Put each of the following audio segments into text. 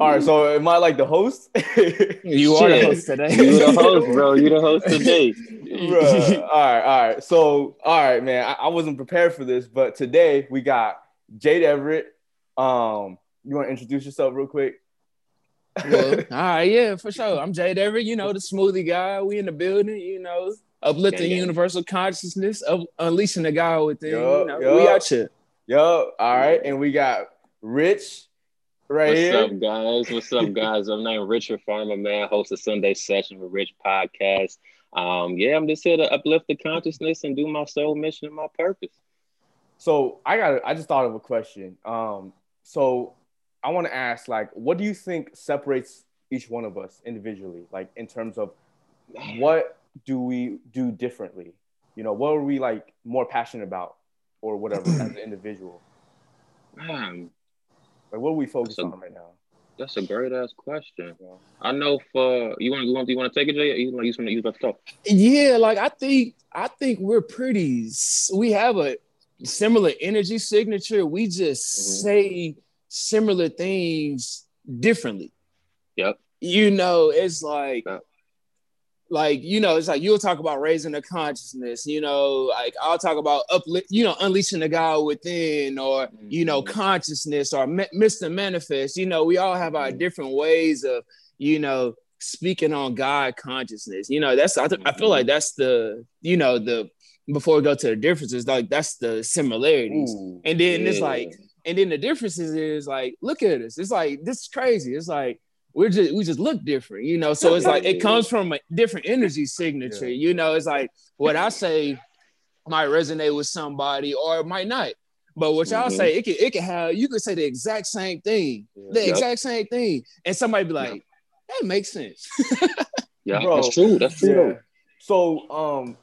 All right, so am I like the host? you are the host today. you the host, bro. You the host today. Bruh. All right, all right. So, all right, man. I, I wasn't prepared for this, but today we got Jade Everett. Um, you want to introduce yourself real quick? well, all right, yeah, for sure. I'm Jade Everett, you know, the smoothie guy. We in the building, you know, uplifting yeah, yeah. universal consciousness, of unleashing the guy within. Yo, you know, yo. we out here. Yo, all right, and we got Rich right What's here. up, guys? What's up, guys? I'm named Richard Farmer, man. Host of Sunday Session with Rich podcast. Um, yeah, I'm just here to uplift the consciousness and do my soul mission and my purpose. So I got, I just thought of a question. Um, so I want to ask, like, what do you think separates each one of us individually, like in terms of what do we do differently? You know, what are we like more passionate about, or whatever as an individual? Man, like, what are we focused on right now? That's a great ass question. I know for you want you want you want to take it, Jay? You want you about to talk? Yeah, like I think I think we're pretty. We have a similar energy signature. We just mm-hmm. say similar things differently. Yep. You know, it's like yep like you know it's like you'll talk about raising the consciousness you know like i'll talk about uplift you know unleashing the god within or mm-hmm. you know mm-hmm. consciousness or mr manifest you know we all have our mm-hmm. different ways of you know speaking on god consciousness you know that's I, th- I feel like that's the you know the before we go to the differences like that's the similarities Ooh, and then yeah. it's like and then the differences is like look at us it's like this is crazy it's like we're just we just look different, you know. So it's like it comes from a different energy signature, yeah. you know. It's like what I say might resonate with somebody or it might not. But what y'all mm-hmm. say, it can it can have you could say the exact same thing, yeah. the yep. exact same thing, and somebody be like, that makes sense. yeah, Bro, that's true. That's true. Yeah. So um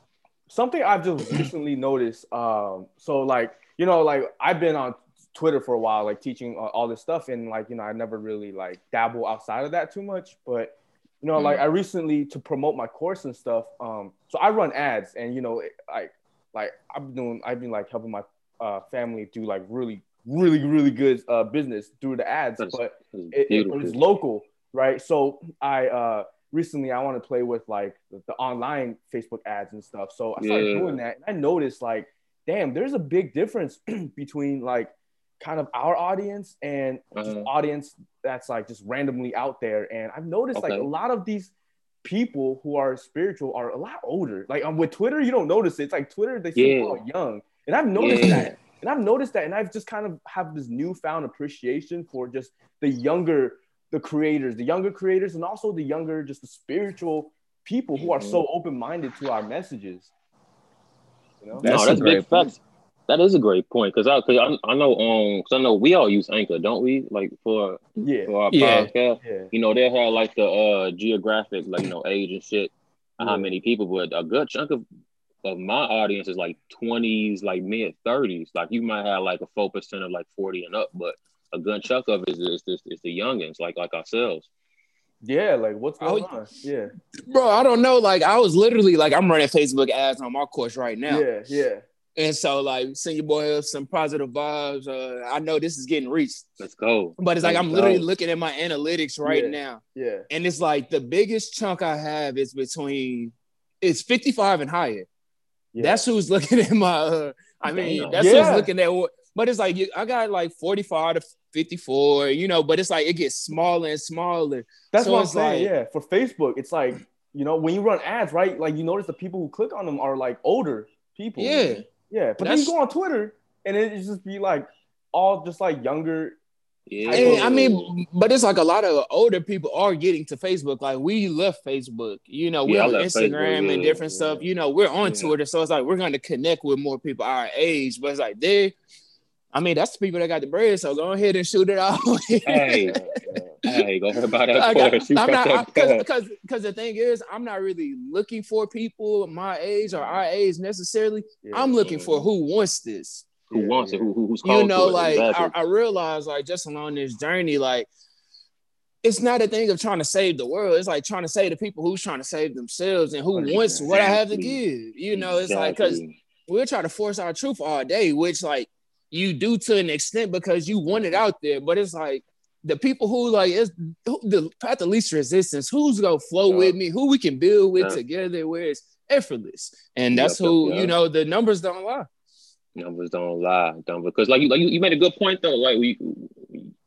something I've just recently noticed, um, so like, you know, like I've been on Twitter for a while, like teaching uh, all this stuff, and like you know, I never really like dabble outside of that too much. But you know, mm like I recently to promote my course and stuff. Um, so I run ads, and you know, like like I've been doing, I've been like helping my uh, family do like really, really, really good uh, business through the ads, that's, but it, it, it's local, right? So I uh, recently I want to play with like the, the, online Facebook ads and stuff. So I started yeah. doing that, and I noticed like, damn, there's a big difference between like kind of our audience and uh-huh. audience that's like just randomly out there. And I've noticed okay. like a lot of these people who are spiritual are a lot older. Like um, with Twitter, you don't notice it. It's like Twitter, they seem yeah. all young. And I've noticed yeah. that. And I've noticed that. And I've just kind of have this newfound appreciation for just the younger, the creators, the younger creators, and also the younger, just the spiritual people who are so mm-hmm. open-minded to our messages. You know? That's, no, that's a great fact. That is a great point because I, cause I, I know um cause I know we all use Anchor, don't we? Like for yeah for our yeah. podcast, yeah. you know they have like the uh geographic like you know age and shit, yeah. how many people, but a good chunk of of my audience is like twenties, like mid thirties. Like you might have like a four percent of like forty and up, but a good chunk of it is is, is the youngins like like ourselves. Yeah, like what's going on? Yeah, bro, I don't know. Like I was literally like I'm running Facebook ads on my course right now. Yeah, yeah. And so, like, send your boy some positive vibes. Uh, I know this is getting reached. Let's go. But it's Let's like I'm go. literally looking at my analytics right yeah. now. Yeah. And it's like the biggest chunk I have is between it's 55 and higher. Yeah. That's who's looking at my. Uh, I mean, that's yeah. who's looking at what. But it's like I got like 45 to 54, you know. But it's like it gets smaller and smaller. That's so what I'm saying. Like, yeah, for Facebook, it's like you know when you run ads, right? Like you notice the people who click on them are like older people. Yeah. Yeah, but then you go on Twitter and it just be like all just like younger. Yeah, I mean, but it's like a lot of older people are getting to Facebook. Like we left Facebook, you know, we're yeah, on Instagram Facebook, and different yeah. stuff. You know, we're on Twitter, so it's like we're going to connect with more people our age. But it's like they, I mean, that's the people that got the bread. So go ahead and shoot it out. hey, hey, go ahead about that. Got, I'm not because because the thing is, I'm not really looking for people my age or our age necessarily. Yeah, I'm looking yeah. for who wants this. Who wants it? Who, who's you know, like exactly. I, I realize like just along this journey, like it's not a thing of trying to save the world. It's like trying to save the people who's trying to save themselves and who wants what I have to give. You know, it's exactly. like because we're trying to force our truth all day, which like you do to an extent because you want it out there, but it's like the people who like is the path of least resistance, who's gonna flow with me, who we can build with together, where it's effortless. And that's yep, who, yep. you know, the numbers don't lie. Numbers don't lie, don't because like you like you, you made a good point though. Like we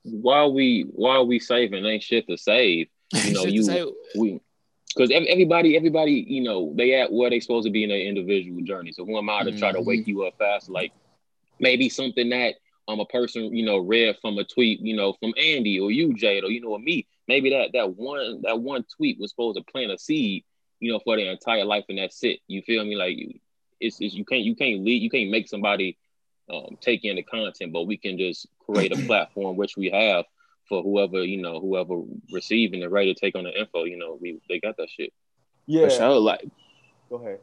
while we while we saving ain't shit to save. You know, you we because everybody, everybody, you know, they at where they supposed to be in their individual journey. So who am I to try to wake mm-hmm. you up fast? Like maybe something that um a person, you know, read from a tweet, you know, from Andy or you, Jade, or you know, or me. Maybe that that one that one tweet was supposed to plant a seed, you know, for their entire life, and that's it. You feel me? Like it's, it's you can't you can't lead you can't make somebody um, take in the content, but we can just create a platform which we have for whoever you know whoever receiving the right to take on the info. You know, we they got that shit. Yeah. For sure. Like, go ahead.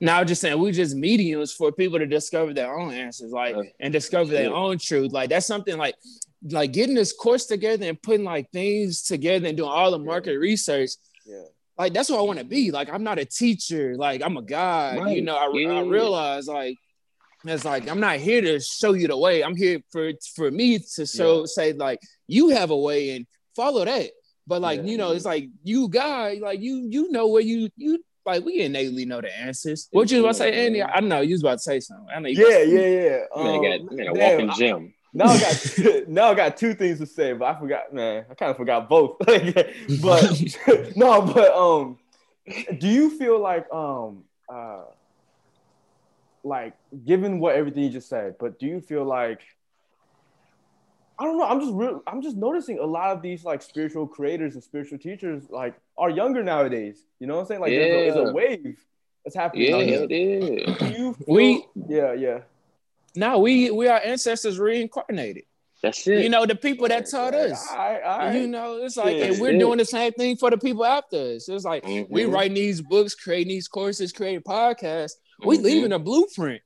Now, just saying, we just mediums for people to discover their own answers, like, and discover their own truth. Like, that's something like, like getting this course together and putting like things together and doing all the market yeah. research. Yeah. Like, that's what I want to be. Like, I'm not a teacher. Like, I'm a guy. Right. You know, I, yeah. I realize like it's like I'm not here to show you the way. I'm here for for me to show yeah. say like you have a way and follow that. But like you know, it's like you guy, like you you know where you you like we innately know the answers. What you about to say, Andy? I know you was about to say something. I know. yeah, yeah, yeah. Um, man, I got, man, a walking gym. Now I got now I got two things to say, but I forgot, man. I kind of forgot both. but no, but um, do you feel like um uh like given what everything you just said, but do you feel like I don't know, I'm just real I'm just noticing a lot of these like spiritual creators and spiritual teachers like are younger nowadays. You know what I'm saying? Like yeah. there's, a, there's a wave that's happening. Yeah, it is. Feel, we yeah, yeah. No, we we are ancestors reincarnated. That's it. You know, the people that taught us. All right, all right. You know, it's like, and we're doing the same thing for the people after us. It's like mm-hmm. we writing these books, creating these courses, creating podcasts. We mm-hmm. leaving a blueprint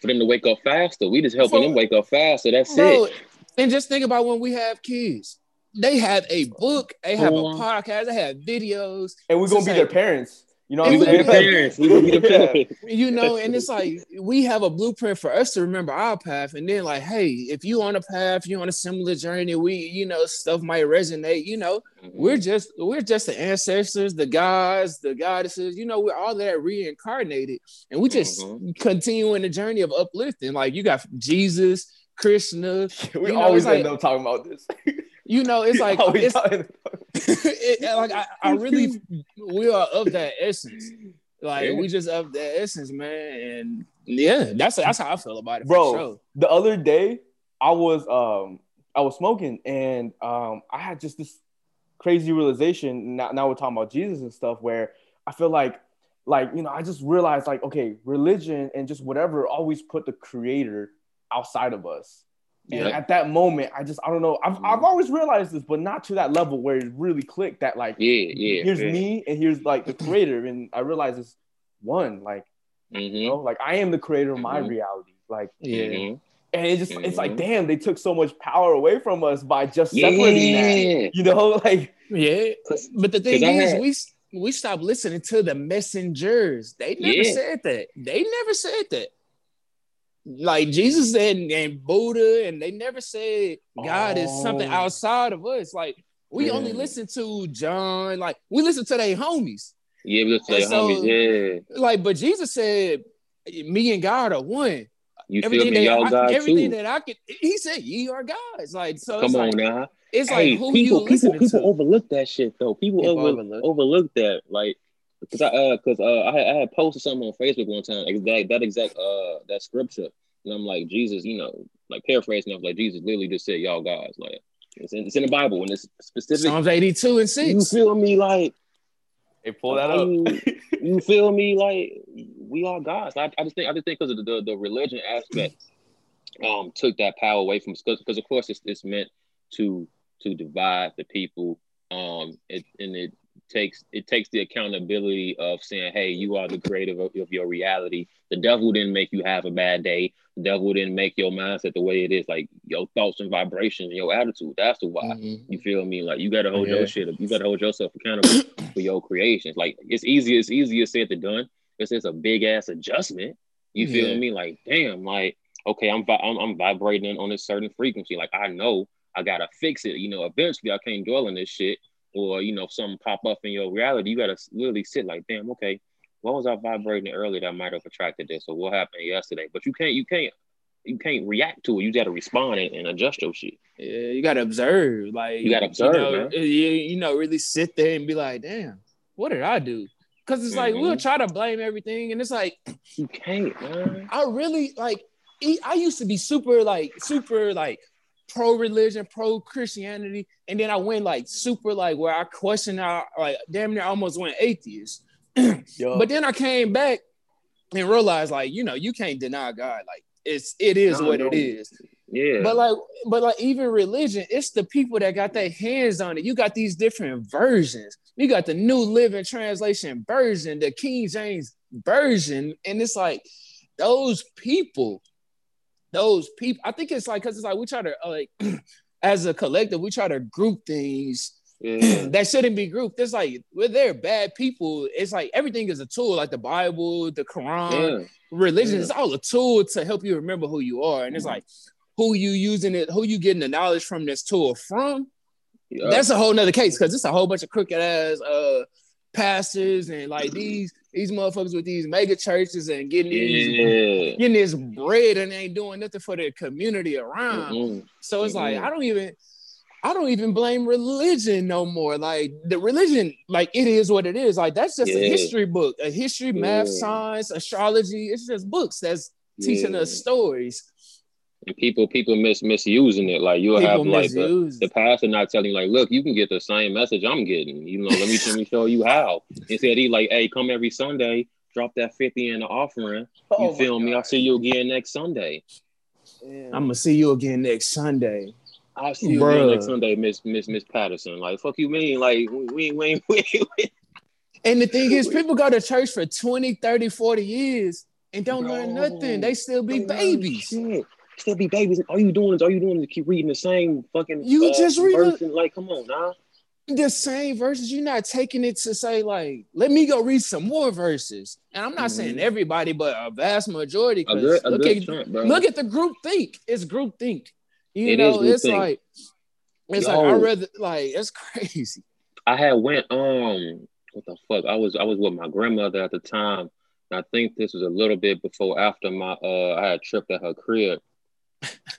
for them to wake up faster. We just helping for, them wake up faster. That's bro, it. And just think about when we have kids. They have a book, they have a podcast, they have videos, and we're gonna be their parents. You know, we be the parents. We be the parents. You know, and it's like we have a blueprint for us to remember our path, and then like, hey, if you on a path, you on a similar journey, we, you know, stuff might resonate. You know, mm-hmm. we're just we're just the ancestors, the gods, the goddesses. You know, we're all that reincarnated, and we just mm-hmm. continuing the journey of uplifting. Like you got Jesus, Krishna. we always end like, up talking about this. you know, it's like it's, it, like I, I, really we are of that essence. Like yeah. we just of that essence, man. And yeah, that's that's how I feel about it. Bro, sure. the other day I was um I was smoking and um I had just this crazy realization. Now, now we're talking about Jesus and stuff where I feel like like you know I just realized like okay religion and just whatever always put the creator outside of us and at that moment, I just I don't know. I've. I've always realized this, but not to that level where it really clicked. That like, yeah, yeah. Here's yeah. me, and here's like the creator, and I realize it's one. Like, mm-hmm. you know, like I am the creator of my mm-hmm. reality. Like, yeah. Mm-hmm. And it just it's like, mm-hmm. damn, they took so much power away from us by just separating yeah. that. You know, like yeah. But the thing is, had... we we stopped listening to the messengers. They never said that. They never said that like Jesus and, and Buddha, and they never said God oh. is something oh. outside of us. Like we yeah. only listen to John, like we listen to their homies. Yeah, we listen to so, homies. Yeah. Like, but Jesus said, "Me and God are one." You everything feel me? Y'all I, God everything too. that I could. He said, "Ye are gods." Like, so come on like, now. It's hey, like who people, you people, people to? overlook that shit though. People, people over, overlook. overlook that. Like, because I, uh, because uh, I had, I had posted something on Facebook one time. Exact that exact uh that scripture and I'm like, Jesus, you know, like paraphrasing, I'm like, Jesus literally just said, y'all guys. Like, it's in, it's in the Bible and it's specific. Psalms 82 and 6. You feel me? Like, Hey, pull that up. You, you, feel me? Like we are gods. I, I just think I just think because of the, the, the religion aspect, um, took that power away from us because of course it's it's meant to to divide the people. Um, it, and it takes it takes the accountability of saying, "Hey, you are the creator of, of, your reality. The devil didn't make you have a bad day. The devil didn't make your mindset the way it is. Like your thoughts and vibrations and your attitude. That's the why. Mm-hmm. You feel me? Like you got to hold yeah. your shit. You got to hold yourself accountable for your creations. Like it's easy. It's easier said than done. It's just a big ass adjustment. You feel yeah. me? Like damn. Like okay, I'm, I'm I'm vibrating on a certain frequency. Like I know I gotta fix it. You know, eventually I can't dwell in this shit, or you know, if something pop up in your reality. You gotta literally sit like, damn, okay, what was I vibrating earlier that might have attracted this, or what happened yesterday? But you can't, you can't, you can't react to it. You gotta respond and, and adjust your shit. Yeah, you gotta observe. Like you gotta observe, you know. You, you know, really sit there and be like, damn, what did I do? Because it's like Mhm. we'll try to blame everything, and it's like You can't, man. I really like. I used to be super like super like pro religion, pro Christianity, and then I went like super like where I questioned out like damn near almost went atheist. But then I came back and realized like you know you can't deny God. Like it's it is No, what no. it is. Yeah. But like, but like even religion, it's the people that got their hands on it. You got these different versions. You got the New Living Translation version, the King James version, and it's like those people, those people. I think it's like because it's like we try to uh, like as a collective, we try to group things yeah. that shouldn't be grouped. It's like we're there bad people. It's like everything is a tool, like the Bible, the Quran yeah. religion Yeah. is all a tool to help you remember who you are and it's like who you using it who you getting the knowledge from this tool from that's a whole nother case because it's a whole bunch of crooked ass uh pastors and like these these motherfuckers with these mega churches and getting these yeah. getting this bread and ain't doing nothing for the community around Mhm. so it's like Mhm. i don't even I don't even blame religion no more. Like the religion, like it is what it is. Like that's just a history book, a history, math, Yeah. science, astrology. It's just books that's teaching Yeah. us stories. And people people mis misusing it. Like you'll People have like the, the pastor not telling you like, look, you can get the same message I'm getting. You know, let me let me show you how. Instead, he like, hey, come every Sunday, drop that fifty in the offering. Oh you Oh my feel me? I'll see you again next Sunday. Yeah. I'm gonna see you again next Sunday. I'll see you Bruh. again next Sunday, Miss Miss Miss Patterson. Like, fuck you mean? Like, we we we, we, we And the thing is, people go to church for 20, 30, 40 years and don't learn nothing. They still be babies. shit. Still be babies. All you doing is all you doing is keep reading the same fucking. You uh, just read verse and, like, come on, nah. The same verses. You're not taking it to say, like, let me go read some more verses. And I'm not Mhm. saying everybody, but a vast majority. A good, a look at look at the group think. It's group think. You It know, it's think. like it's Yo. like I rather like it's crazy. I had went um what the fuck? I was I was with my grandmother at the time. I think this was a little bit before after my uh I had tripped at her crib.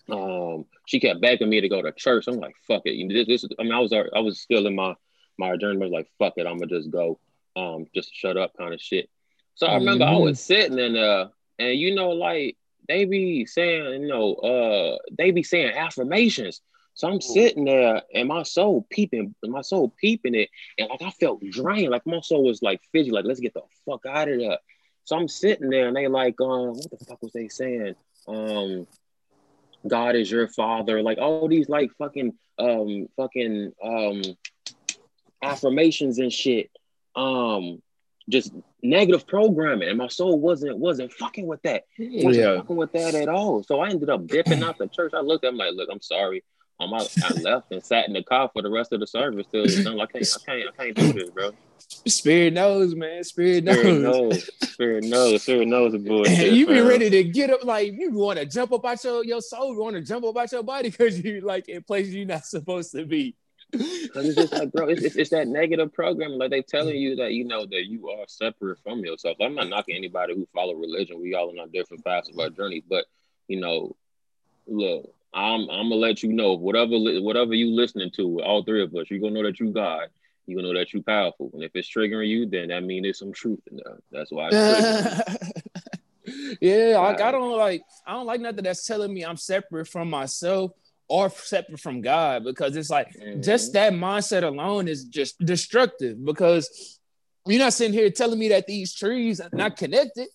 Um she kept begging me to go to church. I'm like, fuck it. You know, this, this I mean I was I was still in my my journey. I was like, fuck it, I'm gonna just go. Um just shut up kind of shit. So I remember I Mhm. was sitting in there and you know like they be saying, you know, uh they be saying affirmations. So I'm sitting there and my soul peeping, my soul peeping it, and like I felt drained, like my soul was like fidgy, like let's get the fuck out of there. So I'm sitting there and they like, um, what the fuck was they saying? Um, God is your father, like all these like fucking um fucking um affirmations and shit. Um, just negative programming, and my soul wasn't wasn't fucking with that wasn't Yeah. fucking with that at all. So I ended up dipping out the church. I looked at him like, look, I'm sorry. Um, I, I left and sat in the car for the rest of the service. Till done. Like, I can't, I can't, I can't do this, bro. Spirit knows, man. Spirit knows. Spirit knows, spirit knows, spirit knows the bullshit. you be ready to get up, like you want to jump up out your, your soul, you want to jump up out your body because you like in places you're not supposed to be. Cause it's just like, bro, it's, it's, it's that negative programming. Like they telling you that you know that you are separate from yourself. I'm not knocking anybody who follow religion. We all on our different paths of our journey, But you know, look, I'm I'm gonna let you know whatever whatever you listening to, all three of us, you're gonna know that you God. You're gonna know that you powerful. And if it's triggering you, then that means there's some truth in there. That's why yeah, like I don't like I don't like nothing that's telling me I'm separate from myself or separate from God because it's like just mm-hmm. that mindset alone is just destructive because you're not sitting here telling me that these trees are not connected.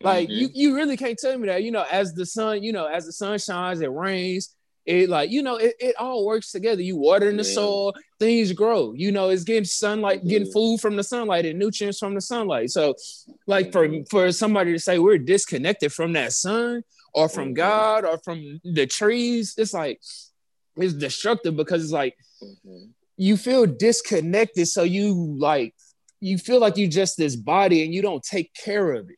Like Mhm. you, you really can't tell me that. You know, as the sun, you know, as the sun shines, it rains. It like you know, it, it all works together. You water in the Yeah. soil, things grow. You know, it's getting sunlight, getting Mhm. food from the sunlight and nutrients from the sunlight. So, like Mhm. for for somebody to say we're disconnected from that sun or from Mhm. God or from the trees, it's like it's destructive because it's like Mhm. you feel disconnected so you like you feel like you just this body and you don't take care of it.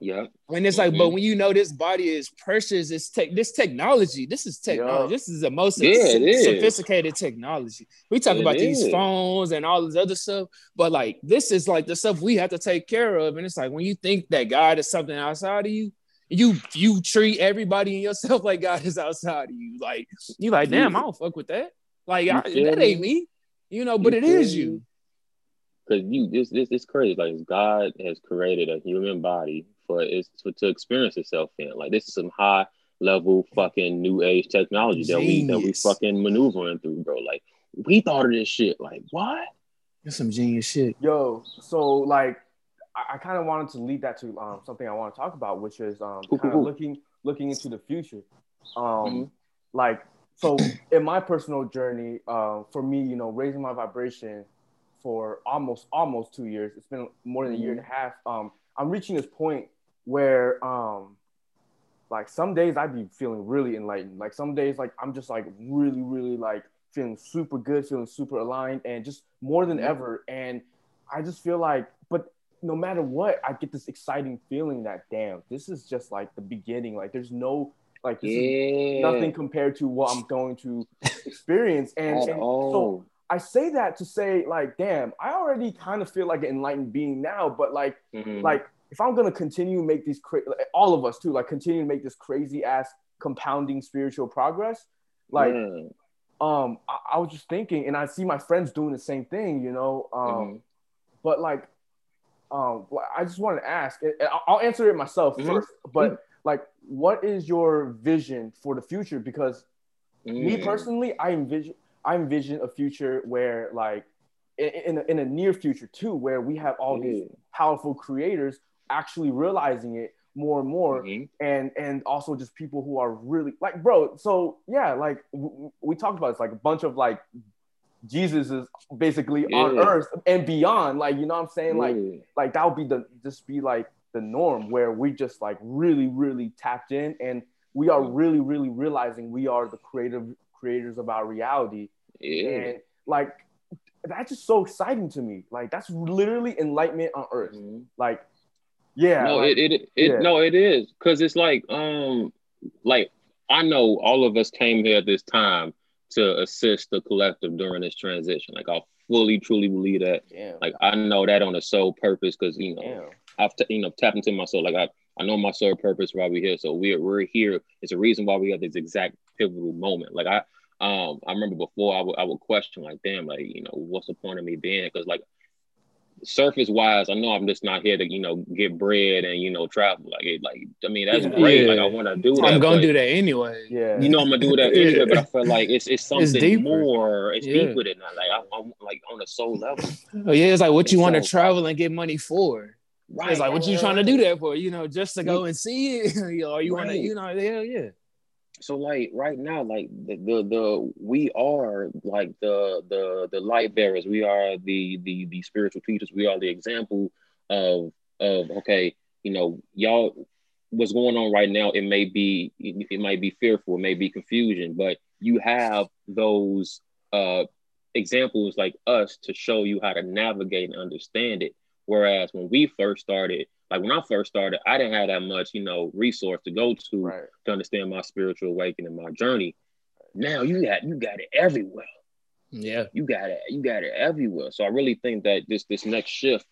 Yeah. And it's like, mm-hmm. but when you know this body is precious, it's tech this technology. This is technology. Yeah. This is the most yeah, sophisticated technology. We talk it about is. these phones and all this other stuff, but like this is like the stuff we have to take care of. And it's like when you think that God is something outside of you, you you treat everybody and yourself like God is outside of you. Like you like, damn, I don't fuck with that. Like I, that ain't me, you know. But you it is you because you this this is crazy. Like God has created a human body for it to, to experience itself in. Like this is some high level fucking new age technology that we that we fucking maneuvering through, bro. Like we thought of this shit. Like what? That's some genius shit. Yo, so like I, I kind of wanted to lead that to um, something I want to talk about, which is um, kind of looking looking into the future. Um, mm-hmm. like so in my personal journey, uh, for me, you know, raising my vibration for almost almost two years. It's been more than a year and a mm-hmm. half. Um, I'm reaching this point where um, like some days I'd be feeling really enlightened. Like some days, like I'm just like really, really like feeling super good, feeling super aligned, and just more than mm-hmm. ever. And I just feel like, but no matter what, I get this exciting feeling that damn, this is just like the beginning. Like there's no like yeah. nothing compared to what I'm going to experience. And, and so I say that to say like, damn, I already kind of feel like an enlightened being now, but like, mm-hmm. like if I'm gonna continue make these cra- all of us too, like continue to make this crazy ass compounding spiritual progress, like, mm. um, I, I, was just thinking, and I see my friends doing the same thing, you know, um, mm-hmm. but like, um, I just want to ask, I'll answer it myself mm-hmm. first, but like, what is your vision for the future? Because me mm. personally, I envision I envision a future where like in, in, a, in a near future too, where we have all these powerful creators actually realizing it more and more mm-hmm. and and also just people who are really like bro so yeah like w- we talked about it's like a bunch of like jesus is basically yeah. on earth and beyond like you know what i'm saying yeah. like like that would be the just be like the norm where we just like really really tapped in and we are really really realizing we are the creative creators of our reality. Yeah. And like that's just so exciting to me. Like that's literally enlightenment on earth. Mm-hmm. Like, yeah. No, like, it it, it yeah. no, it is. Cause it's like um like I know all of us came here at this time to assist the collective during this transition. Like I fully truly believe that. Yeah. Like I know that on a sole purpose because you know Damn. I've t- you know tapped into my soul. Like I I know my sole purpose why we're here. So we're we're here. It's a reason why we have this exact pivotal moment. Like I um I remember before I would I would question like damn like you know what's the point of me being because like surface wise I know I'm just not here to you know get bread and you know travel. Like it like I mean that's yeah, great. Yeah. like I want to do that I'm gonna do that anyway. Yeah. You know I'm gonna do that anyway but I feel like it's it's something it's more it's yeah. deeper than that. Like I, am like on a soul level. Oh yeah it's like what you want to travel and get money for. Right. It's like, what you trying to do that for? You know, just to go and see it, or you want to, you know, hell yeah. So like right now, like the, the the we are like the the the light bearers. We are the the the spiritual teachers. We are the example of of okay, you know, y'all what's going on right now. It may be it might be fearful, it may be confusion, but you have those uh examples like us to show you how to navigate and understand it. Whereas when we first started, like when I first started, I didn't have that much, you know, resource to go to right. to understand my spiritual awakening, my journey. Now you got you got it everywhere. Yeah, you got it. You got it everywhere. So I really think that this this next shift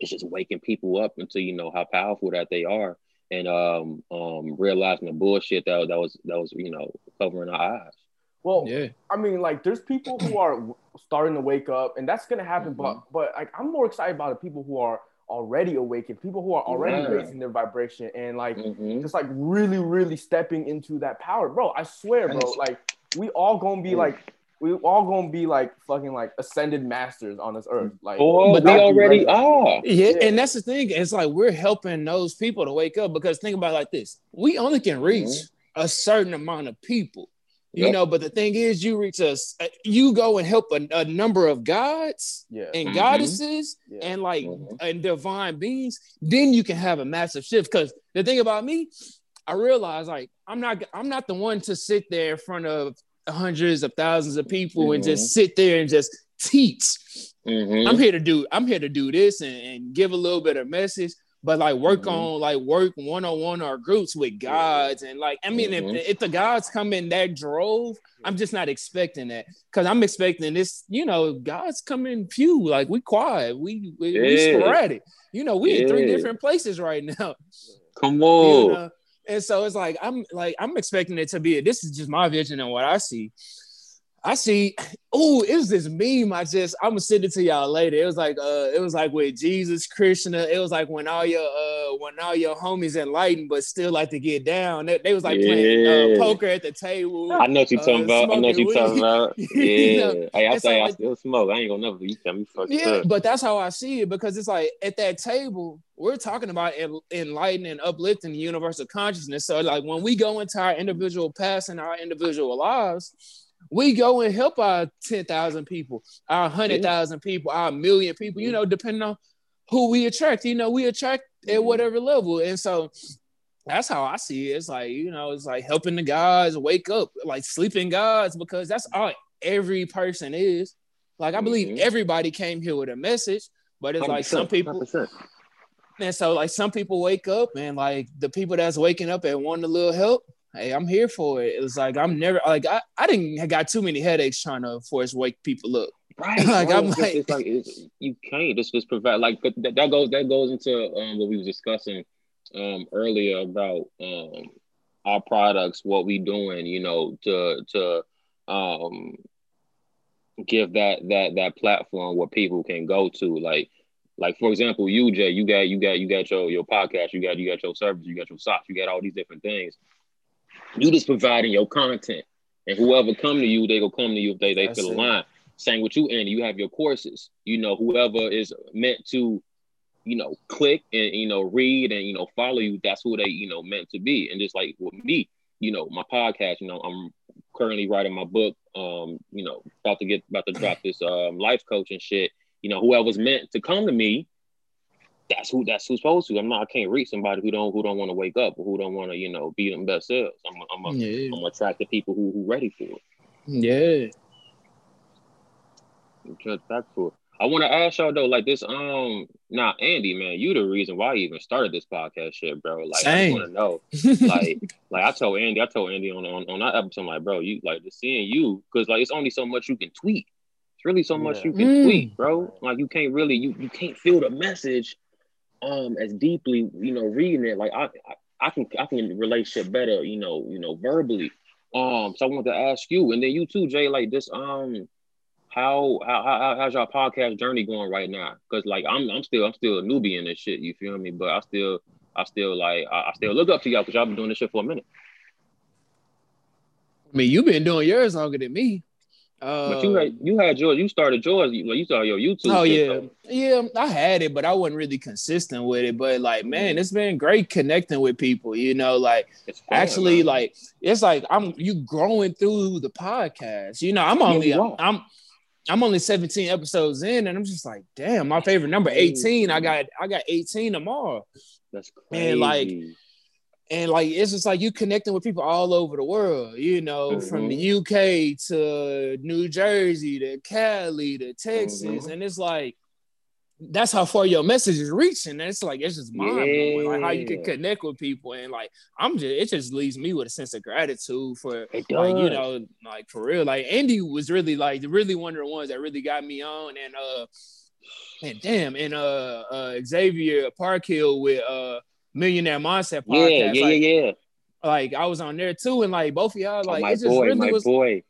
is just waking people up into you know how powerful that they are, and um um realizing the bullshit that that was that was you know covering our eyes. Well, yeah. I mean, like, there's people who are starting to wake up, and that's gonna happen. Mm-hmm. But, but like, I'm more excited about the people who are already awakened, people who are already yeah. raising their vibration, and like, mm-hmm. just like really, really stepping into that power, bro. I swear, bro. Like, we all gonna be like, we all gonna be like fucking like ascended masters on this earth. Like, oh, but they already are. Yeah, yeah, and that's the thing. It's like we're helping those people to wake up because think about like this: we only can reach mm-hmm. a certain amount of people. You yep. know, but the thing is, you reach us, uh, you go and help a, a number of gods yeah. and mm-hmm. goddesses yeah. and like mm-hmm. and divine beings, then you can have a massive shift. Because the thing about me, I realize like I'm not I'm not the one to sit there in front of hundreds of thousands of people mm-hmm. and just mm-hmm. sit there and just teach. Mm-hmm. I'm here to do I'm here to do this and, and give a little bit of message. But like work mm-hmm. on like work one on one or groups with gods and like I mean mm-hmm. if, if the gods come in that drove, I'm just not expecting that because I'm expecting this. You know, gods come in few. Like we quiet, we we, yeah. we sporadic. You know, we yeah. in three different places right now. Come on. You know? And so it's like I'm like I'm expecting it to be. This is just my vision and what I see. I see. Oh, it was this meme. I just I'm gonna send it to y'all later. It was like uh, it was like with Jesus, Krishna. It was like when all your uh, when all your homies enlightened, but still like to get down. They, they was like yeah. playing uh, poker at the table. I know what you talking uh, about. I know what you talking about. Yeah. you know? Hey, I say I still smoke. I ain't gonna never. You tell me fuck Yeah, up. but that's how I see it because it's like at that table we're talking about enlightening and uplifting the universal consciousness. So like when we go into our individual past and our individual lives we go and help our 10,000 people, our 100,000 people, our million people, you know, depending on who we attract. You know, we attract at whatever level. And so that's how I see it. It's like, you know, it's like helping the guys wake up, like sleeping gods, because that's all every person is. Like, I believe mm-hmm. everybody came here with a message, but it's like some people. 100%. And so, like, some people wake up and, like, the people that's waking up and wanting a little help, hey, I'm here for it. It was like I'm never like I, I didn't got too many headaches trying to force wake people up. Right. like I'm it's like, it's like it's, you can't just just provide like that, that goes that goes into um, what we was discussing um, earlier about um, our products, what we doing, you know, to to um, give that that that platform where people can go to like like for example you jay you got you got you got your your podcast you got you got your service you got your socks you got all these different things you just providing your content, and whoever come to you, they will come to you if they they feel aligned. Same with you, Andy. You have your courses. You know, whoever is meant to, you know, click and you know read and you know follow you. That's who they you know meant to be. And just like with me, you know, my podcast. You know, I'm currently writing my book. Um, you know, about to get about to drop this um life coaching shit. You know, whoever's meant to come to me, that's who that's who's supposed to. I'm not. I can't reach somebody who don't who don't want to wake up or who don't want to you know be them best selves. I'm a, I'm a, yeah. I'm attract the people who who ready for it. Yeah. Just back for it. I want to ask y'all though, like this. Um, now Andy, man, you the reason why I even started this podcast, shit, bro. Like Same. I want to know, like, like I told Andy, I told Andy on on on that episode, I'm like, bro, you like just seeing you, because like it's only so much you can tweet. It's really so much yeah. you can mm. tweet, bro. Like you can't really you you can't feel the message um as deeply, you know, reading it. Like I, I, can I can relate shit better, you know, you know, verbally. Um, so I wanted to ask you, and then you too, Jay, like this, um, how how, how how's your podcast journey going right now? Because like I'm I'm still I'm still a newbie in this shit, you feel me? But I still I still like I, I still look up to y'all because y'all been doing this shit for a minute. I mean, you've been doing yours longer than me. Uh, but you had you had yours. You started yours. You, you started your YouTube. Oh yeah, yeah. I had it, but I wasn't really consistent with it. But like, man, it's been great connecting with people. You know, like fun, actually, man. like it's like I'm you growing through the podcast. You know, I'm only yeah, I'm I'm only 17 episodes in, and I'm just like, damn, my favorite number 18. I got I got 18 tomorrow. That's crazy. And like and like it's just like you connecting with people all over the world, you know, mm-hmm. from the UK to New Jersey to Cali to Texas, mm-hmm. and it's like that's how far your message is reaching. And it's like it's just mind blowing, yeah. like how you can connect with people, and like I'm just it just leaves me with a sense of gratitude for like you know like for real. Like Andy was really like really one of the ones that really got me on, and uh and damn, and uh uh Xavier Parkhill with uh Millionaire Mindset podcast. Yeah, yeah, like, yeah, yeah. Like I was on there too, and like both of y'all, oh, like oh, my boy, really my was, boy.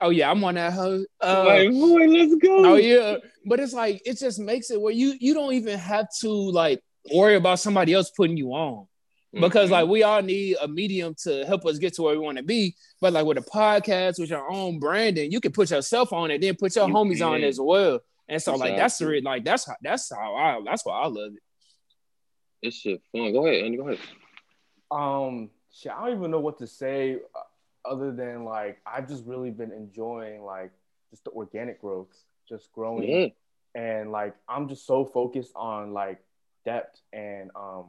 Oh yeah, I'm on that host. Uh, my boy, let's go. Oh yeah, but it's like it just makes it where you you don't even have to like worry about somebody else putting you on because mm-hmm. like we all need a medium to help us get to where we want to be. But like with a podcast with your own branding, you can put yourself on it, then put your you homies can. on as well. And so like that's the like that's how that's how I that's why I love it. This shit fun. Go ahead, Andy. Go ahead. Um, shit, I don't even know what to say uh, other than like I've just really been enjoying like just the organic growth, just growing, mm-hmm. and like I'm just so focused on like depth and um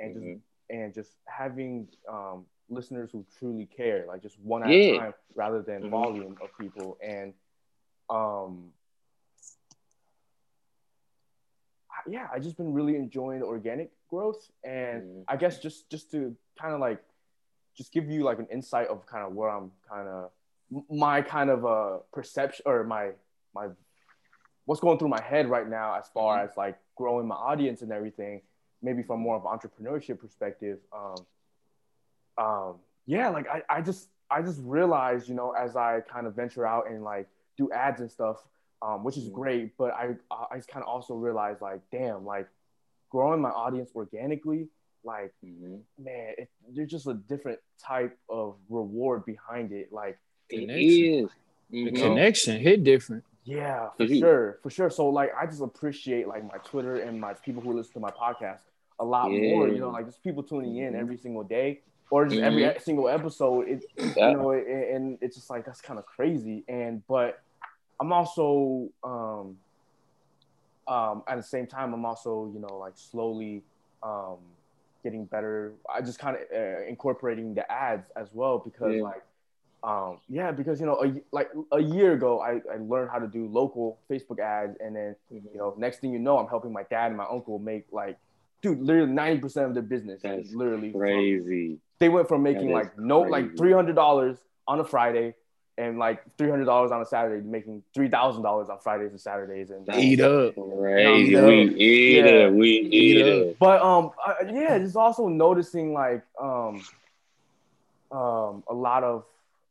and mm-hmm. just and just having um listeners who truly care, like just one at yeah. a time rather than mm-hmm. volume of people and um yeah, I just been really enjoying the organic growth, and mm. I guess just just to kind of like just give you like an insight of kind of where I'm kind of my kind of uh perception or my my what's going through my head right now as far mm-hmm. as like growing my audience and everything maybe from more of an entrepreneurship perspective um um yeah like I, I just i just realized you know as i kind of venture out and like do ads and stuff um which is mm-hmm. great but i i just kind of also realized like damn like growing my audience organically like mm-hmm. man it, there's just a different type of reward behind it like it is the connection hit different yeah for sure for sure so like i just appreciate like my twitter and my people who listen to my podcast a lot yeah. more you know like just people tuning in mm-hmm. every single day or just mm-hmm. every single episode it yeah. you know and it's just like that's kind of crazy and but i'm also um um at the same time i'm also you know like slowly um getting better i just kind of uh, incorporating the ads as well because yeah. like um, yeah, because you know, a, like a year ago, I, I learned how to do local Facebook ads, and then mm-hmm. you know, next thing you know, I'm helping my dad and my uncle make like, dude, literally ninety percent of their business That's is literally crazy. From, they went from making like no crazy. like three hundred dollars on a Friday and like three hundred dollars on a Saturday, making three thousand dollars on Fridays and Saturdays, and eat up, right? You know, we eat yeah. it, we eat, eat it. But um, yeah, just also noticing like um, um, a lot of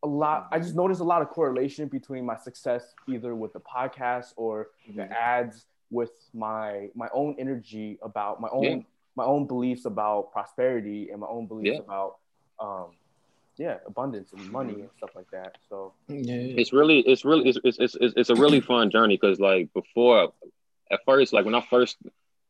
a lot i just noticed a lot of correlation between my success either with the podcast or mm-hmm. the ads with my my own energy about my own yeah. my own beliefs about prosperity and my own beliefs yeah. about um yeah abundance and money mm. and stuff like that so. Yeah. it's really it's really it's it's it's, it's a really fun journey because like before at first like when i first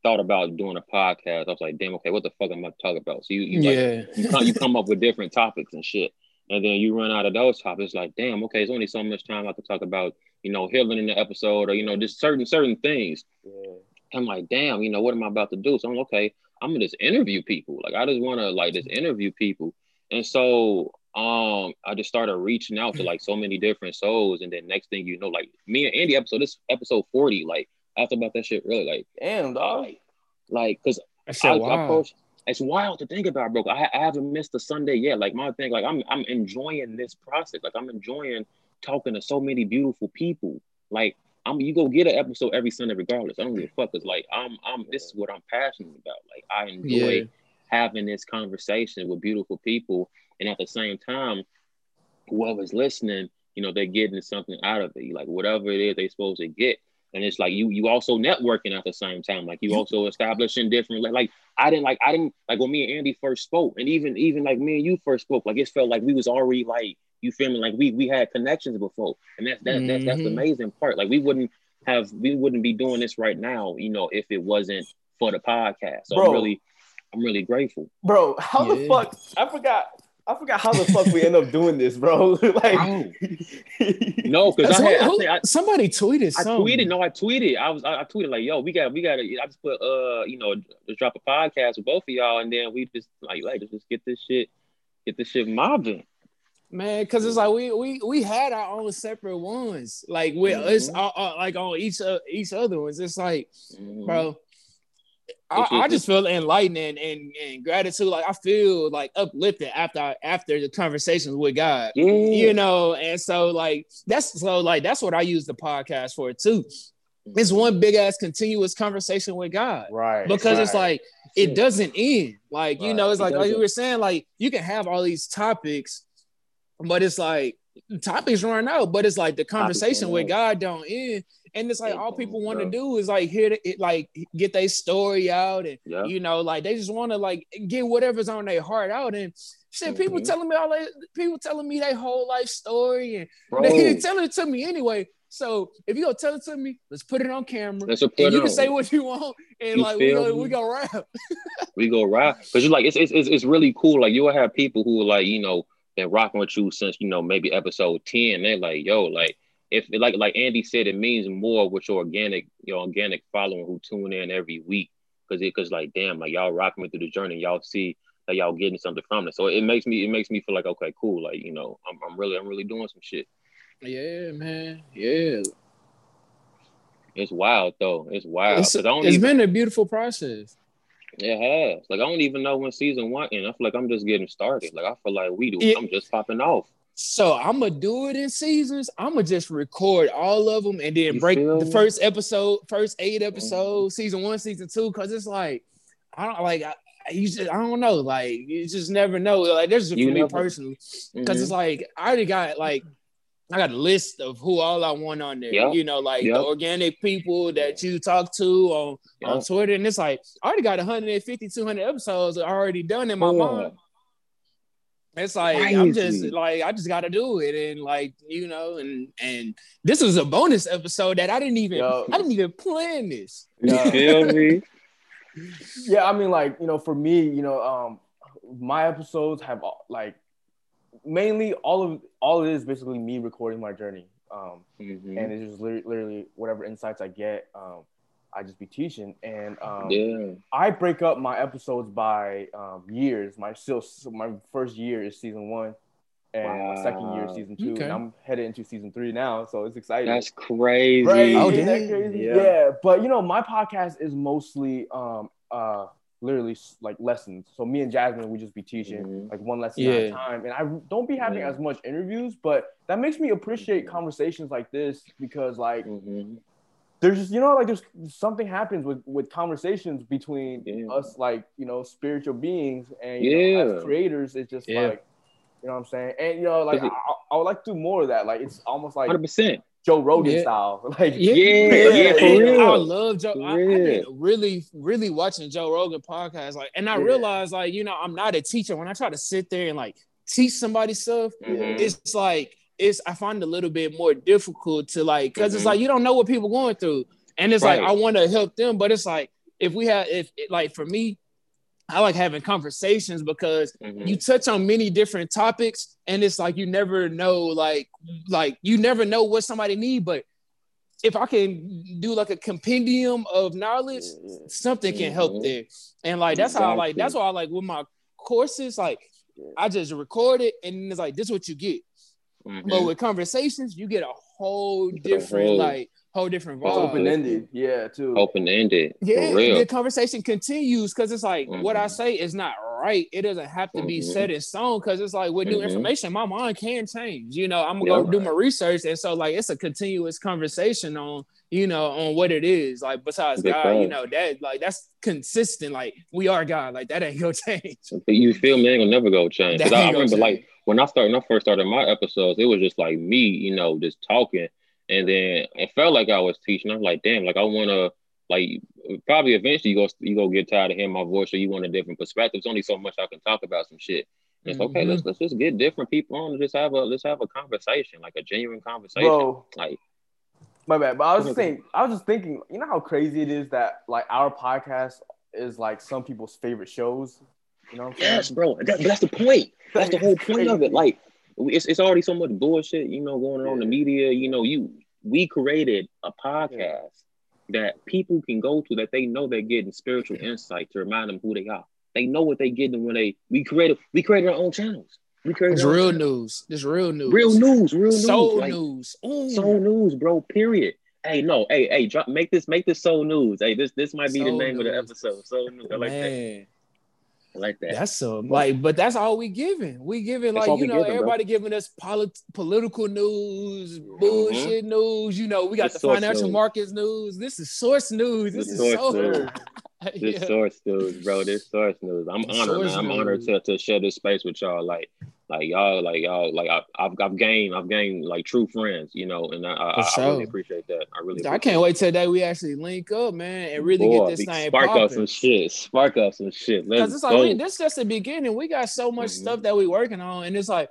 thought about doing a podcast i was like damn okay what the fuck am i talking about? So you, you yeah. you, come, you come up with different topics and shit and then you run out of those topics like damn okay it's only so much time i can talk about you know healing in the episode or you know just certain certain things. Yeah. i'm like damn you know what am i about to do? So i'm okay i'm gonna just interview people. Like i just want to like just interview people and so um i just started reaching out to like so many different souls and then next thing you know like me and andy episode this episode 40 like I thought about that shit really like damn dog like because I, I, wow. I, approached, it's wild to think about, bro. I, I haven't missed a Sunday yet. Like my thing, like I'm I'm enjoying this process. Like I'm enjoying talking to so many beautiful people. Like I'm you go get an episode every Sunday regardless. I don't give a fuck. Cause like I'm I'm this is what I'm passionate about. Like I enjoy yeah. Having this conversation with beautiful people, and at the same time, whoever's listening, you know, they're getting something out of it. Like whatever it is they're supposed to get and it's like you you also networking at the same time like you also establishing different like, i didn't like i didn't like when me and andy first spoke and even even like me and you first spoke like it felt like we was already like you feel me like we we had connections before and that's that, mm-hmm. that's that's the mm-hmm. amazing part like we wouldn't have we wouldn't be doing this right now you know if it wasn't for the podcast so bro, really i'm really grateful bro how yeah. the fuck i forgot I forgot how the fuck we end up doing this, bro. like, no, because I, had, I, I, somebody tweeted. I something. tweeted. No, I tweeted. I was. I, tweeted like, "Yo, we got, we got to." I just put, uh, you know, just drop a podcast with both of y'all, and then we just like, like, just get this shit, get this shit mobbing. Man, because it's like we we we had our own separate ones, like with mm-hmm. us, uh, uh, like on each uh, each other ones. It's like, mm-hmm. bro, I, I, just feel enlightened and, and, and, gratitude. Like I feel like uplifted after after the conversations with God. Yeah. You know, and so like that's so like that's what I use the podcast for too. It's one big ass continuous conversation with God. Right. Because right. it's like it doesn't end. Like, right. you know, it's like, like you were saying, like you can have all these topics, but it's like topics run out, but it's like the conversation with God don't end. And it's like all people want to do is like hear it, like get their story out, and yeah. you know, like they just want to like get whatever's on their heart out. And shit, mm-hmm. people telling me all that, people telling me their whole life story, and Bro. they telling it to me anyway. So if you gonna tell it to me, let's put it on camera. Let's put and you on. can say what you want, and you like we go, we go rap. we go rap because you like it's, it's it's really cool. Like you'll have people who are like you know been rocking with you since you know maybe episode ten. They're like yo like if like like Andy said, it means more with your organic your organic following who tune in every week because it because like damn like y'all rocking me through the journey, y'all see that y'all getting something from it. So it makes me it makes me feel like okay, cool, like you know I'm I'm really I'm really doing some shit. Yeah, man. Yeah. It's wild though. It's wild. It's, it's even, been a beautiful process. It has. Like I don't even know when season one and I feel like I'm just getting started. Like I feel like we do. It, I'm just popping off. So I'm gonna do it in seasons. I'm gonna just record all of them and then you break the first episode, first eight mm-hmm. episodes, mm-hmm. season one, season two, because it's like I don't like I, you just I don't know, like you just never know. Like this is for me personally, because mm-hmm. it's like I already got like I got a list of who all I want on there. Yep. You know, like yep. the organic people that you talk to on, yep. on Twitter. And it's like, I already got 150, 200 episodes already done in my mind. It's like Crazy. I'm just like I just got to do it, and like you know, and and this was a bonus episode that I didn't even Yo. I didn't even plan this. You feel me? Yeah, I mean, like you know, for me, you know, um, my episodes have like mainly all of all it is basically me recording my journey, um, mm-hmm. and it's just literally, literally, whatever insights I get. Um, I just be teaching, and um, yeah. I break up my episodes by um, years. My still my first year is season one, and wow. my second year is season two, okay. and I'm headed into season three now, so it's exciting. That's crazy. Right? Oh, that crazy? Yeah. yeah. but you know, my podcast is mostly um uh literally like lessons. So me and Jasmine, we just be teaching mm-hmm. like one lesson yeah. at a time, and I don't be having yeah. as much interviews, but that makes me appreciate mm-hmm. conversations like this because like. Mm-hmm there's just you know like there's something happens with with conversations between yeah. us like you know spiritual beings and yeah. Know, as creators it's just yeah. like you know what I'm saying and you know like I, I, would like to do more of that like it's almost like 100 Joe Rogan yeah. style like yeah yeah, yeah, for real. I love Joe I, have been really really watching Joe Rogan podcast like and I realized like you know I'm not a teacher when I try to sit there and like teach somebody stuff mm-hmm. it's like it's I find it a little bit more difficult to like because mm-hmm. it's like you don't know what people going through, and it's right. like I want to help them, but it's like if we have if like for me, I like having conversations because mm-hmm. you touch on many different topics, and it's like you never know like like you never know what somebody need, but if I can do like a compendium of knowledge, something can help mm-hmm. there. And like that's exactly. how I like that's why I like with my courses, like I just record it and it's like this is what you get. Mm-hmm. But with conversations, you get a whole different, whole, like, whole different vibe. Open ended, yeah, too. Open ended. Yeah, the conversation continues because it's like mm-hmm. what I say is not right. It doesn't have to be mm-hmm. set in stone because it's like with new mm-hmm. information, my mind can change. You know, I'm gonna yep. go do my research, and so like it's a continuous conversation on you know on what it is. Like besides Big God, you know that like that's consistent. Like we are God. Like that ain't gonna change. You feel me? Ain't gonna never go change. I, I remember change. like when I started, when I first started my episodes, it was just like me, you know, just talking, and then it felt like I was teaching. I was like, damn, like I want to, like, probably eventually you go you go get tired of hearing my voice, or you want a different perspective. There's only so much I can talk about some shit. And it's mm-hmm. okay. Let's let's just get different people on and just have a let's have a conversation, like a genuine conversation. Bro, like, my bad. But I was just thinking, I was just thinking, you know how crazy it is that like our podcast is like some people's favorite shows. You know yes, bro. That, that's the point. That's the whole point of it. Like, it's, it's already so much bullshit, you know, going on yeah. in the media. You know, you we created a podcast yeah. that people can go to that they know they're getting spiritual insight to remind them who they are. They know what they're getting when they we created we created our own channels. We created it's real channels. news. It's real news. Real news. Real news. Soul like, news. Ooh. Soul news, bro. Period. Hey, no, hey, hey, drop, make this, make this soul news. Hey, this, this might be soul the name news. of the episode. Soul news. I like Man. that. I like that. That's so like, but that's all we giving. We giving like you know giving, everybody bro. giving us polit- political news, bullshit mm-hmm. news. You know, we got the, the financial news. markets news. This is source news. This, this is source so. News. this yeah. source news, bro. This source news. I'm honored, man. I'm honored to, to share this space with y'all. Like, like y'all, like y'all, like I, have I've gained, I've gained like true friends, you know, and I, I, sure. I really appreciate that. I really, I can't wait till that we actually link up, man, and really Boy, get this thing spark popping. up some shit, spark up some shit. Because it's like man, this is just the beginning. We got so much mm-hmm. stuff that we working on, and it's like,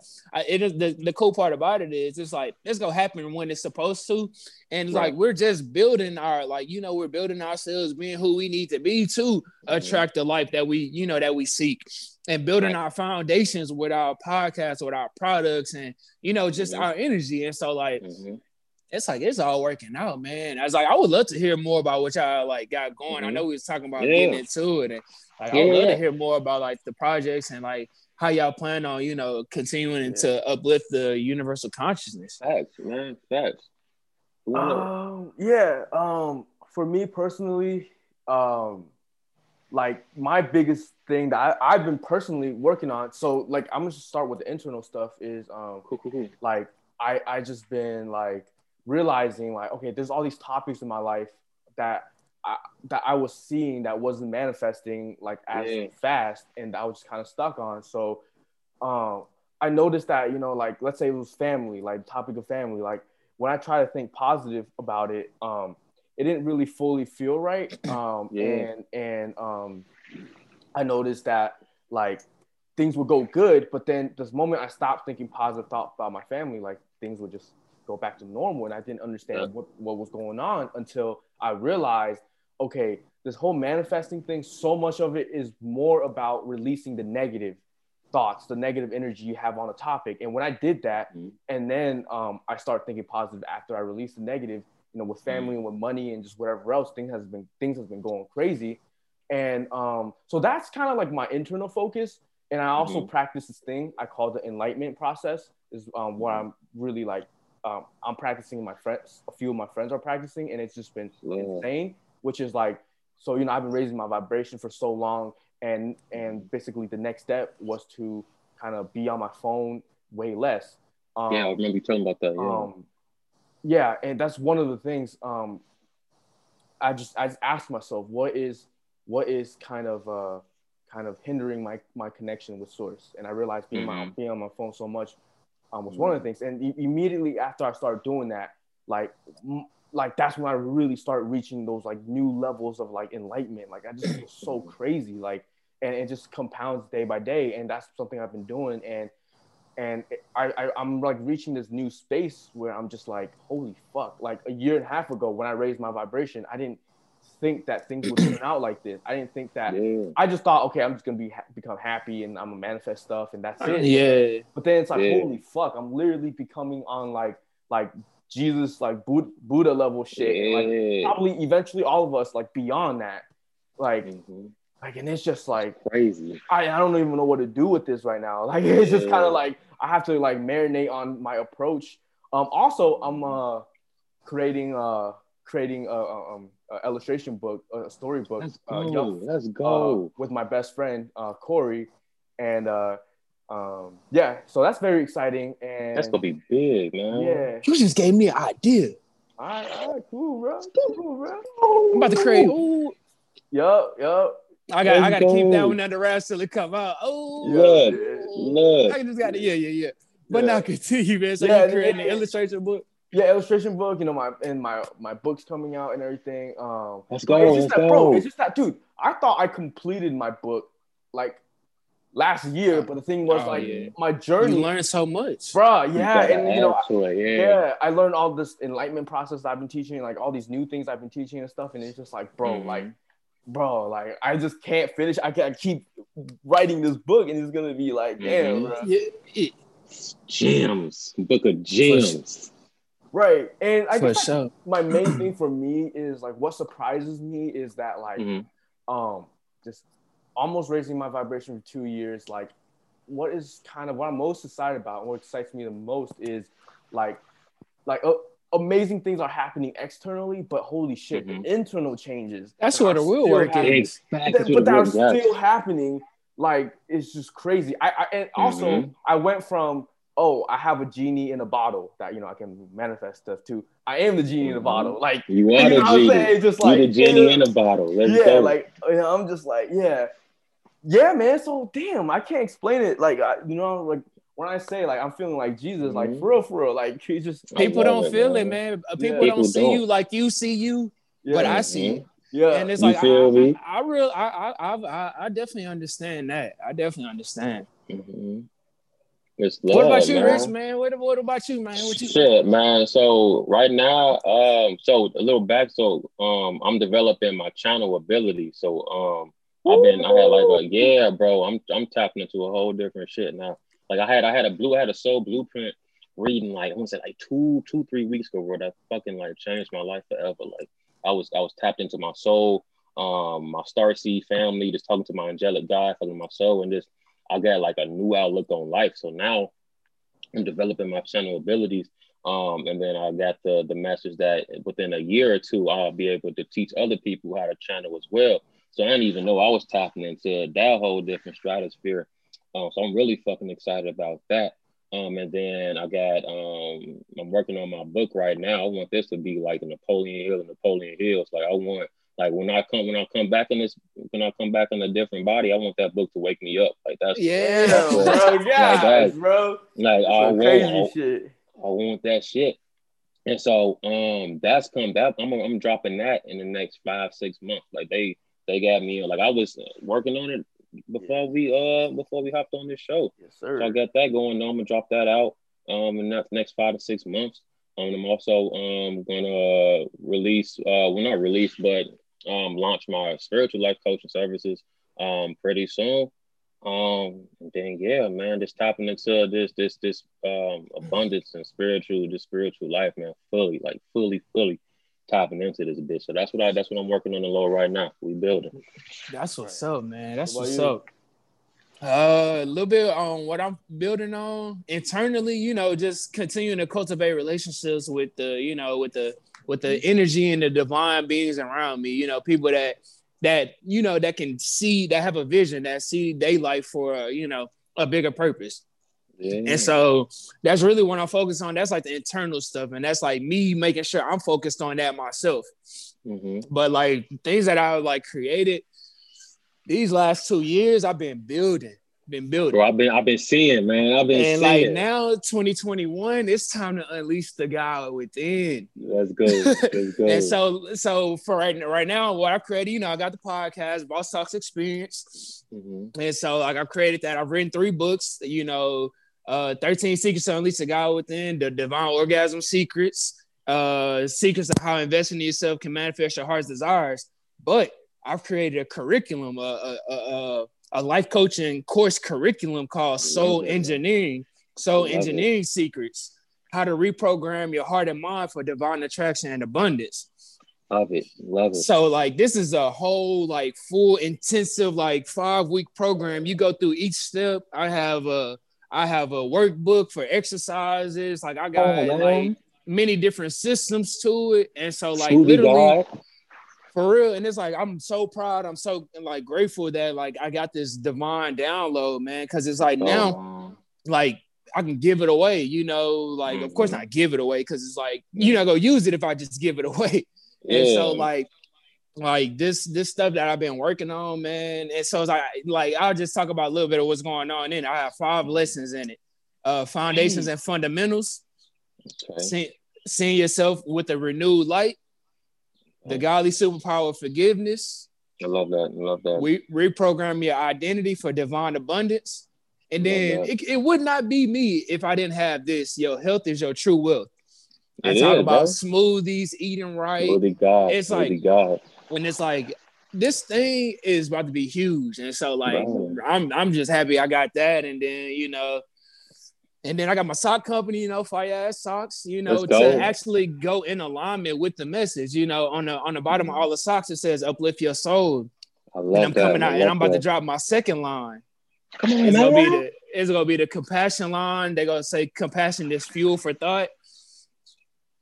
it is the, the cool part about it is it's like it's gonna happen when it's supposed to, and right. like we're just building our like you know we're building ourselves, being who we need to be to mm-hmm. attract the life that we you know that we seek and building right. our foundations with our podcast, with our products, and you know, just mm-hmm. our energy. And so, like, mm-hmm. it's like it's all working out, man. I was like, I would love to hear more about what y'all like got going. Mm-hmm. I know we was talking about yeah. getting into it, and like, yeah. I would love to hear more about like the projects and like how y'all plan on, you know, continuing yeah. to uplift the universal consciousness. Facts, man, facts. Um, yeah. Um, for me personally, um, like my biggest thing that I, have been personally working on. So like I'm gonna start with the internal stuff. Is um, cool, cool, cool. like I I just been like realizing like okay, there's all these topics in my life that I, that I was seeing that wasn't manifesting like as yeah. fast, and I was just kind of stuck on. So, um, I noticed that you know, like let's say it was family, like topic of family, like when I try to think positive about it, um, it didn't really fully feel right. Um, yeah. and and um, I noticed that like things would go good, but then this moment I stopped thinking positive thoughts about my family, like things would just go back to normal, and I didn't understand yeah. what what was going on until I realized, okay, this whole manifesting thing, so much of it is more about releasing the negative thoughts, the negative energy you have on a topic. And when I did that, mm-hmm. and then um, I start thinking positive after I release the negative, you know, with mm-hmm. family mm-hmm. and with money and just whatever else, things has been things has been going crazy. And um, so that's kind of like my internal focus. And I also mm-hmm. practice this thing I call the enlightenment process. Is um, what mm-hmm. I'm really like. Um, I'm practicing. My friends, a few of my friends are practicing, and it's just been yeah. insane. Which is like, so you know, I've been raising my vibration for so long, and and basically the next step was to kind of be on my phone way less. Um, yeah, I remember you talking about that. Yeah. Um, yeah, and that's one of the things. Um, I just I just asked myself, what is what is kind of uh, kind of hindering my my connection with source, and I realized being mm-hmm. my being on my phone so much um, was mm-hmm. one of the things. And e- immediately after I started doing that, like m- like that's when I really start reaching those like new levels of like enlightenment. Like I just feel so crazy. Like and it just compounds day by day and that's something i've been doing and and I, I i'm like reaching this new space where i'm just like holy fuck like a year and a half ago when i raised my vibration i didn't think that things would turn out like this i didn't think that yeah. i just thought okay i'm just gonna be ha- become happy and i'm gonna manifest stuff and that's it yeah but then it's like yeah. holy fuck i'm literally becoming on like like jesus like buddha, buddha level shit yeah. like probably eventually all of us like beyond that like mm-hmm like, and it's just like crazy. I, I don't even know what to do with this right now. Like, it's just kind of like I have to like marinate on my approach. Um, also, I'm uh creating uh creating a, a, um, a illustration book, a storybook. Let's uh, go. Uh, young, Let's go. Uh, with my best friend uh, Corey, and uh, um, yeah, so that's very exciting. And that's gonna be big, man. Yeah, you just gave me an idea. All right, all right, cool, bro. Cool, bro. I'm about to create. Ooh. Yup, yup. I got I got to keep that one under wraps till it come out. Oh, look, look. I just got to yeah, yeah, yeah. But yeah. now continue, man. So yeah, you creating an illustration book. Yeah, illustration book. You know, my and my my books coming out and everything. Um, let's go. It's just let's that, go. bro. It's just that, dude. I thought I completed my book like last year, but the thing was oh, like yeah. my journey. You learned so much, bro. Yeah, and you know, it, yeah. yeah. I learned all this enlightenment process I've been teaching, like all these new things I've been teaching and stuff, and it's just like, bro, mm-hmm. like bro, like I just can't finish. I can't keep writing this book, and it's gonna be like, damn, mm-hmm. bro. Yeah, gems, book of gems. Right, and I guess like, my main thing for me is like what surprises me is that like, mm-hmm. um, just almost raising my vibration for two years. Like, what is kind of what I'm most excited about, what excites me the most is like, like oh amazing things are happening externally, but holy shit, mm-hmm. the internal changes. That's what the real work is. Exactly. But that's still happening. Like it's just crazy. I, I and also mm-hmm. I went from oh I have a genie in a bottle that you know I can manifest stuff to I am the genie in a bottle. Like you are you know the genie. Just like You're the genie in a bottle. Let's yeah, go. like you know, I'm just like yeah, yeah, man. So damn, I can't explain it. Like I, you know, like when I say like I'm feeling like Jesus, mm-hmm. like for real, for real, like he just people don't it, feel man. it, man. People, yeah. don't see don't. you like you see you, yeah. but I see. Mm-hmm. Yeah, and it's you like I, I, I, real, I, I, I, definitely understand that. I definitely understand. Mm-hmm. It's love, what about you, man. Rich man? What, what about you, man? What you shit, man? So right now, um, so a little back, so um, I'm developing my channel ability. So um, I've been, I had like a yeah, bro. I'm, I'm tapping into a whole different shit now. Like I had I had a blue I had a soul blueprint reading like I want to say like two two three weeks ago, bro. That fucking like changed my life forever. Like I was I was tapped into my soul, um, my star seed family, just talking to my angelic guide, talking my soul, and just I got like a new outlook on life. So now I'm developing my channel abilities. Um, and then I got the the message that within a year or two, I'll be able to teach other people how to channel as well. So I didn't even know I was tapping into that whole different stratosphere. Um, so I'm really fucking excited about that. Um, and then I got um, I'm working on my book right now. I want this to be like a Napoleon Hill and Napoleon Hills. Like I want like when I come when I come back in this when I come back in a different body, I want that book to wake me up. Like that's yeah, that's bro, yeah, like that, bro. Like I want, I, I want that shit. And so um that's come back. I'm I'm dropping that in the next five six months. Like they they got me like I was working on it before we uh before we hopped on this show. Yes, sir. So I got that going. I'm gonna drop that out um in the next five to six months. Um, I'm also um gonna release uh well not release but um launch my spiritual life coaching services um pretty soon. Um, and then yeah, man, just tapping into this this this um abundance and spiritual, this spiritual life, man, fully, like fully, fully tapping into this bitch. So that's what I that's what I'm working on the low right now. We building. That's what's up, man. That's what what's you? up. Uh, a little bit on what I'm building on internally, you know, just continuing to cultivate relationships with the, you know, with the with the energy and the divine beings around me, you know, people that that you know that can see that have a vision that see daylight for a, you know a bigger purpose. Yeah. And so that's really what I'm focused on. That's like the internal stuff, and that's like me making sure I'm focused on that myself. Mm-hmm. But like things that I like created these last two years, I've been building been building. Bro, I've been I've been seeing, man. I've been and seeing. like now, 2021, it's time to unleash the guy within. That's good. go. Let's and so, so for right right now, what I created, you know, I got the podcast, Boss Talks Experience, mm-hmm. and so like I've created that. I've written three books, you know, uh, 13 Secrets to Unleash the Guy Within, The Divine Orgasm Secrets, uh, Secrets of How Investing in Yourself Can Manifest Your Heart's Desires. But I've created a curriculum, a, a, a, a life coaching course curriculum called Soul Engineering, Soul Engineering it. Secrets, how to reprogram your heart and mind for divine attraction and abundance. Love it. Love it. So like this is a whole like full intensive like five week program. You go through each step. I have a I have a workbook for exercises. Like I oh, got oh, like many different systems to it. And so like Truly literally God for real. And it's like I'm so proud. I'm so like grateful that like I got this divine download, man. Cause it's like now, oh. like I can give it away, you know, like mm-hmm. of course mm-hmm. not give it away because it's like you're not gonna use it if I just give it away. Yeah. And so like like this this stuff that I've been working on, man. And so it's like like I'll just talk about a little bit of what's going on in it. I have five lessons in it. Uh foundations mm. and fundamentals. Okay. Seeing yourself with a renewed light the godly superpower of forgiveness. I love that. I love that. We reprogram your identity for divine abundance. And then it, it would not be me if I didn't have this. Your health is your true wealth. I it talk is, about smoothies, eating right. God. It's like God. when it's like this thing is about to be huge. And so like I'm I'm just happy I got that. And then, you know, and then I got my sock company, you know, fire ass socks, you know, to actually go in alignment with the message. You know, on the on the bottom mm-hmm. of all the socks, it says uplift your soul. I love and I'm that. coming out and I'm about that. to drop my second line. Come on, it's gonna be the it's gonna be the compassion line. They're gonna say compassion is fuel for thought.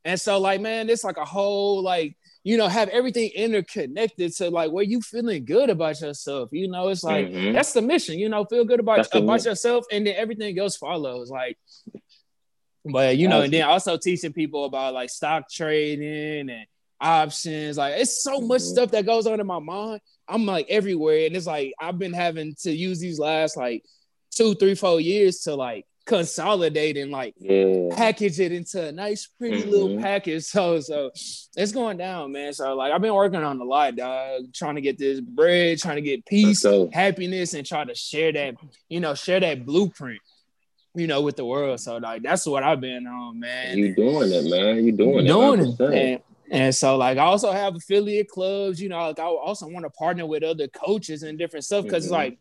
And so, like, man, it's like a whole like you know, have everything interconnected to like where you feeling good about yourself. You know, it's like mm-hmm. that's the mission. You know, feel good about about yourself, and then everything else follows. Like, but you know, and then also teaching people about like stock trading and options. Like, it's so much mm-hmm. stuff that goes on in my mind. I'm like everywhere, and it's like I've been having to use these last like two, three, four years to like consolidate and like yeah. package it into a nice pretty mm-hmm. little package. So so it's going down man. So like i've been working on a lot dog. Trying to get this bread trying to get peace happiness and try to share that you know share that blueprint you know with the world. So like that's what i've been on man. You doing it man. You doing, doing it, it and, and so like I also have affiliate clubs, you know, like I also want to partner with other coaches and different stuff because mm-hmm. like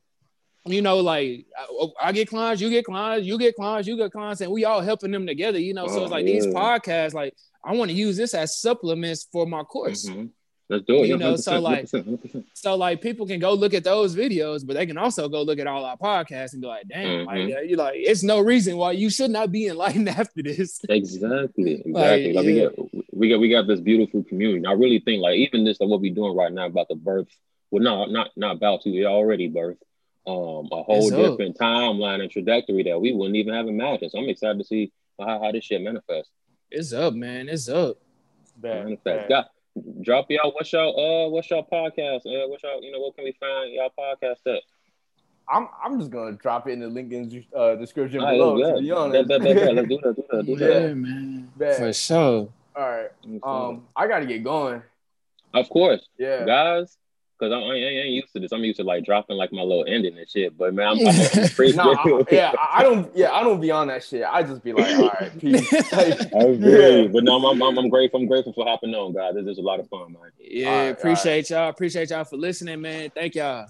you know, like I, I, get clients, you get clients, you get clients, you get clients, and we all helping them together, you know. Oh, so it's like yeah. these podcasts, like I want to use this as supplements for my course. Mm-hmm. Let's do it. You know, so like, 100%, 100%. so like, people can go look at those videos, but they can also go look at all our podcasts and be like, "Damn, mm-hmm. like, you like, it's no reason why you should not be enlightened after this." Exactly, exactly. Like, like yeah. we got, we got, we got this beautiful community. I really think, like, even this, like, what we're doing right now about the birth. Well, no, not not about to. it already birth um, a whole different timeline and trajectory that we wouldn't even have imagined. So I'm excited to see how, how this shit manifests. It's up, man. It's up. Bad, manifest. Got, drop y'all. What's y'all? Uh, what's y'all podcast? Uh, what's y'all? You know, what can we find y'all podcast at? I'm I'm just gonna drop it in the link in uh, description below. Right, to be honest, let's do that. Do that. Do that. Yeah, man. Bad. For sure. All right. Um, I gotta get going. Of course. Yeah. Guys, because I, I, ain't used to this. I'm used to like dropping like my little ending and shit. But man, I'm, I'm pretty nah, I, yeah, I don't. Yeah, I don't be on that shit. I just be like, all right, peace. Like, I agree. Yeah. But no, I'm, I'm, I'm, grateful. I'm grateful for hopping on, guys. This is a lot of fun, man. Yeah, right, appreciate right. y'all. Appreciate y'all for listening, man. Thank y'all.